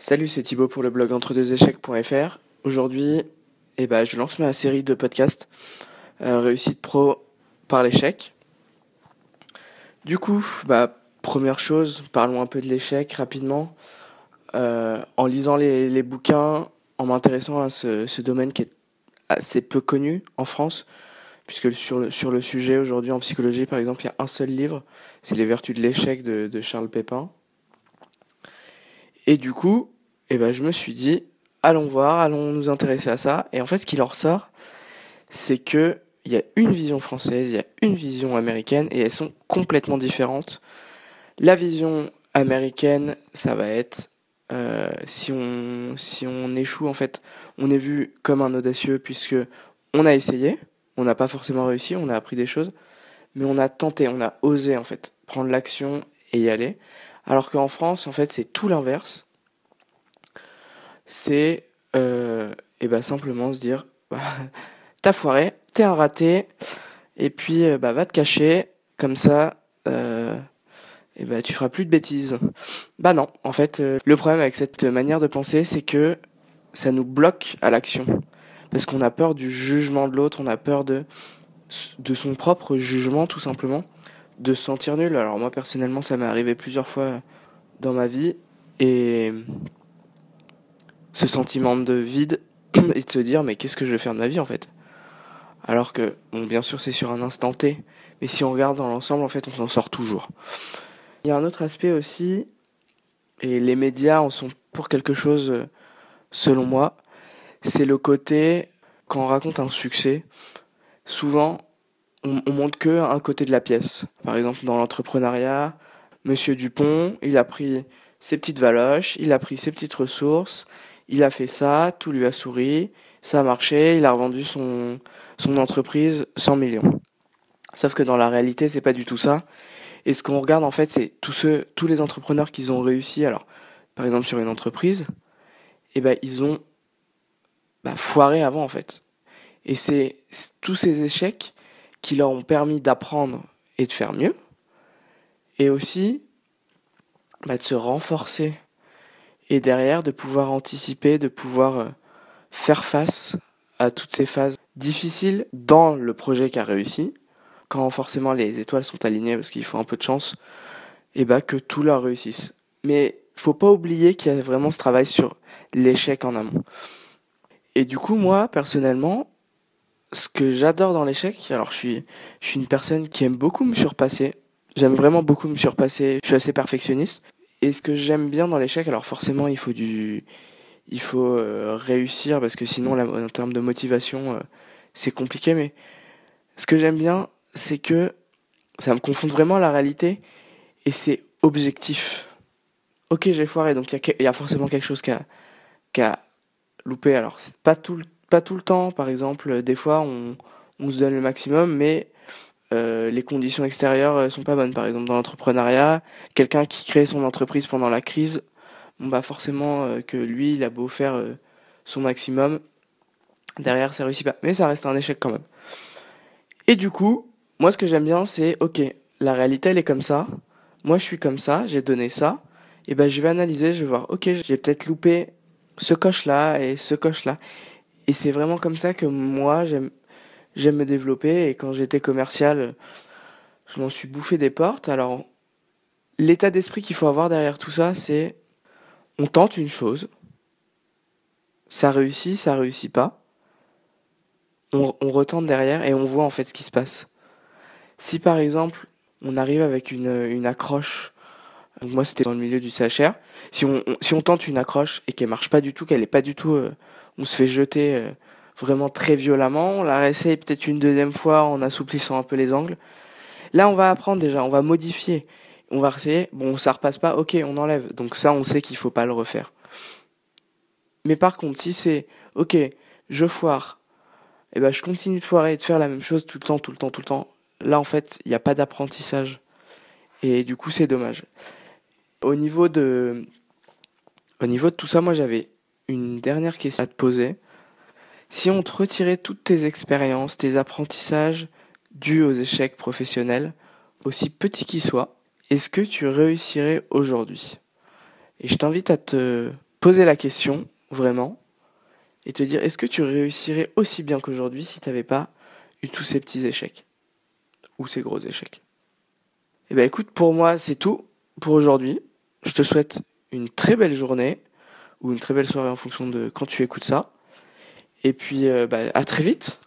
Salut, c'est Thibaut pour le blog entre-deux-échecs.fr. Aujourd'hui, eh ben, je lance ma série de podcasts euh, Réussite Pro par l'échec. Du coup, bah, première chose, parlons un peu de l'échec rapidement. Euh, en lisant les, bouquins, en m'intéressant à ce, domaine qui est assez peu connu en France, puisque sur le, sujet aujourd'hui en psychologie, par exemple, il y a un seul livre, c'est Les Vertus de l'échec de Charles Pépin. Et du coup, eh ben, je me suis dit, allons voir, allons nous intéresser à ça. Et en fait, ce qui en ressort, c'est que il y a une vision française, il y a une vision américaine, et elles sont complètement différentes. La vision américaine, ça va être euh, si on si on échoue en fait, on est vu comme un audacieux puisque on a essayé, on n'a pas forcément réussi, on a appris des choses, mais on a tenté, on a osé en fait prendre l'action et y aller. Alors qu'en France, en fait, c'est tout l'inverse. C'est euh, et ben simplement se dire, t'as foiré, t'es un raté, et puis euh, bah va te cacher, comme ça, euh, et bah tu feras plus de bêtises. Bah non, en fait, le problème avec cette manière de penser, c'est que ça nous bloque à l'action, parce qu'on a peur du jugement de l'autre, on a peur de de son propre jugement, tout simplement de se sentir nul. Alors moi personnellement, ça m'est arrivé plusieurs fois dans ma vie et ce sentiment de vide et de se dire mais qu'est-ce que je vais faire de ma vie en fait? Alors que bon bien sûr c'est sur un instant T, mais si on regarde dans l'ensemble en fait on s'en sort toujours. Il y a un autre aspect aussi et les médias en sont pour quelque chose selon moi, c'est le côté quand on raconte un succès, souvent on, on montre que un côté de la pièce. Par exemple, dans l'entrepreneuriat, Monsieur Dupont, il a pris ses petites valoches, il a pris ses petites ressources, il a fait ça, tout lui a souri, ça a marché, il a revendu son, son entreprise 100 millions. Sauf que dans la réalité, c'est pas du tout ça. Et ce qu'on regarde en fait, c'est tous ceux, tous les entrepreneurs qui ont réussi. Alors, par exemple sur une entreprise, eh ben ils ont bah, foiré avant en fait. Et c'est tous ces échecs qui leur ont permis d'apprendre et de faire mieux, et aussi bah, de se renforcer, et derrière de pouvoir anticiper, de pouvoir euh, faire face à toutes ces phases difficiles dans le projet qui a réussi, quand forcément les étoiles sont alignées parce qu'il faut un peu de chance, et bah que tout leur réussisse. Mais faut pas oublier qu'il y a vraiment ce travail sur l'échec en amont. Et du coup, moi, personnellement, ce que j'adore dans l'échec, alors je suis, je suis une personne qui aime beaucoup me surpasser. J'aime vraiment beaucoup me surpasser. Je suis assez perfectionniste. Et ce que j'aime bien dans l'échec, alors forcément, il faut du, il faut euh, réussir parce que sinon, en termes de motivation, euh, c'est compliqué. Mais ce que j'aime bien, c'est que ça me confronte vraiment la réalité et c'est objectif. Ok, j'ai foiré, donc il y, y, a forcément quelque chose qui a, qui a loupé. Alors, c'est pas tout le pas tout le temps, par exemple, des fois on, se donne le maximum, mais euh, les conditions extérieures euh, sont pas bonnes. Par exemple, dans l'entrepreneuriat, quelqu'un qui crée son entreprise pendant la crise, bon bah forcément euh, que lui, il a beau faire son maximum, derrière ça réussit pas. Mais ça reste un échec quand même. Et du coup, moi ce que j'aime bien, c'est ok, la réalité elle est comme ça. Moi je suis comme ça, j'ai donné ça. Et ben je vais analyser, je vais voir, ok, j'ai peut-être loupé ce coche là et ce coche là. Et c'est vraiment comme ça que moi, j'aime, me développer. Et quand j'étais commercial, je m'en suis bouffé des portes. Alors, l'état d'esprit qu'il faut avoir derrière tout ça, c'est on tente une chose, ça réussit, ça réussit pas. On, retente derrière et on voit en fait ce qui se passe. Si par exemple, on arrive avec une, une accroche, moi c'était dans le milieu du CHR, si on, on, si on tente une accroche et qu'elle marche pas du tout, qu'elle est pas du tout euh, on se fait jeter euh, vraiment très violemment. On la réessaye peut-être une deuxième fois en assouplissant un peu les angles. Là, on va apprendre déjà, on va modifier. On va essayer, bon, ça repasse pas, ok, on enlève. Donc ça, on sait qu'il faut pas le refaire. Mais par contre, si c'est, ok, je foire, et eh ben je continue de foirer et de faire la même chose tout le temps, tout le temps, tout le temps. Là, en fait, il n'y a pas d'apprentissage. Et du coup, c'est dommage. Au niveau de, au niveau de tout ça, moi, j'avais une dernière question à te poser. Si on te retirait toutes tes expériences, tes apprentissages dus aux échecs professionnels, aussi petits qu'ils soient, est-ce que tu réussirais aujourd'hui? Et je t'invite à te poser la question, vraiment, et te dire est-ce que tu réussirais aussi bien qu'aujourd'hui si tu n'avais pas eu tous ces petits échecs ou ces gros échecs? Eh ben écoute, pour moi c'est tout pour aujourd'hui. Je te souhaite une très belle journée ou une très belle soirée en fonction de quand tu écoutes ça. Et puis euh, bah, à très vite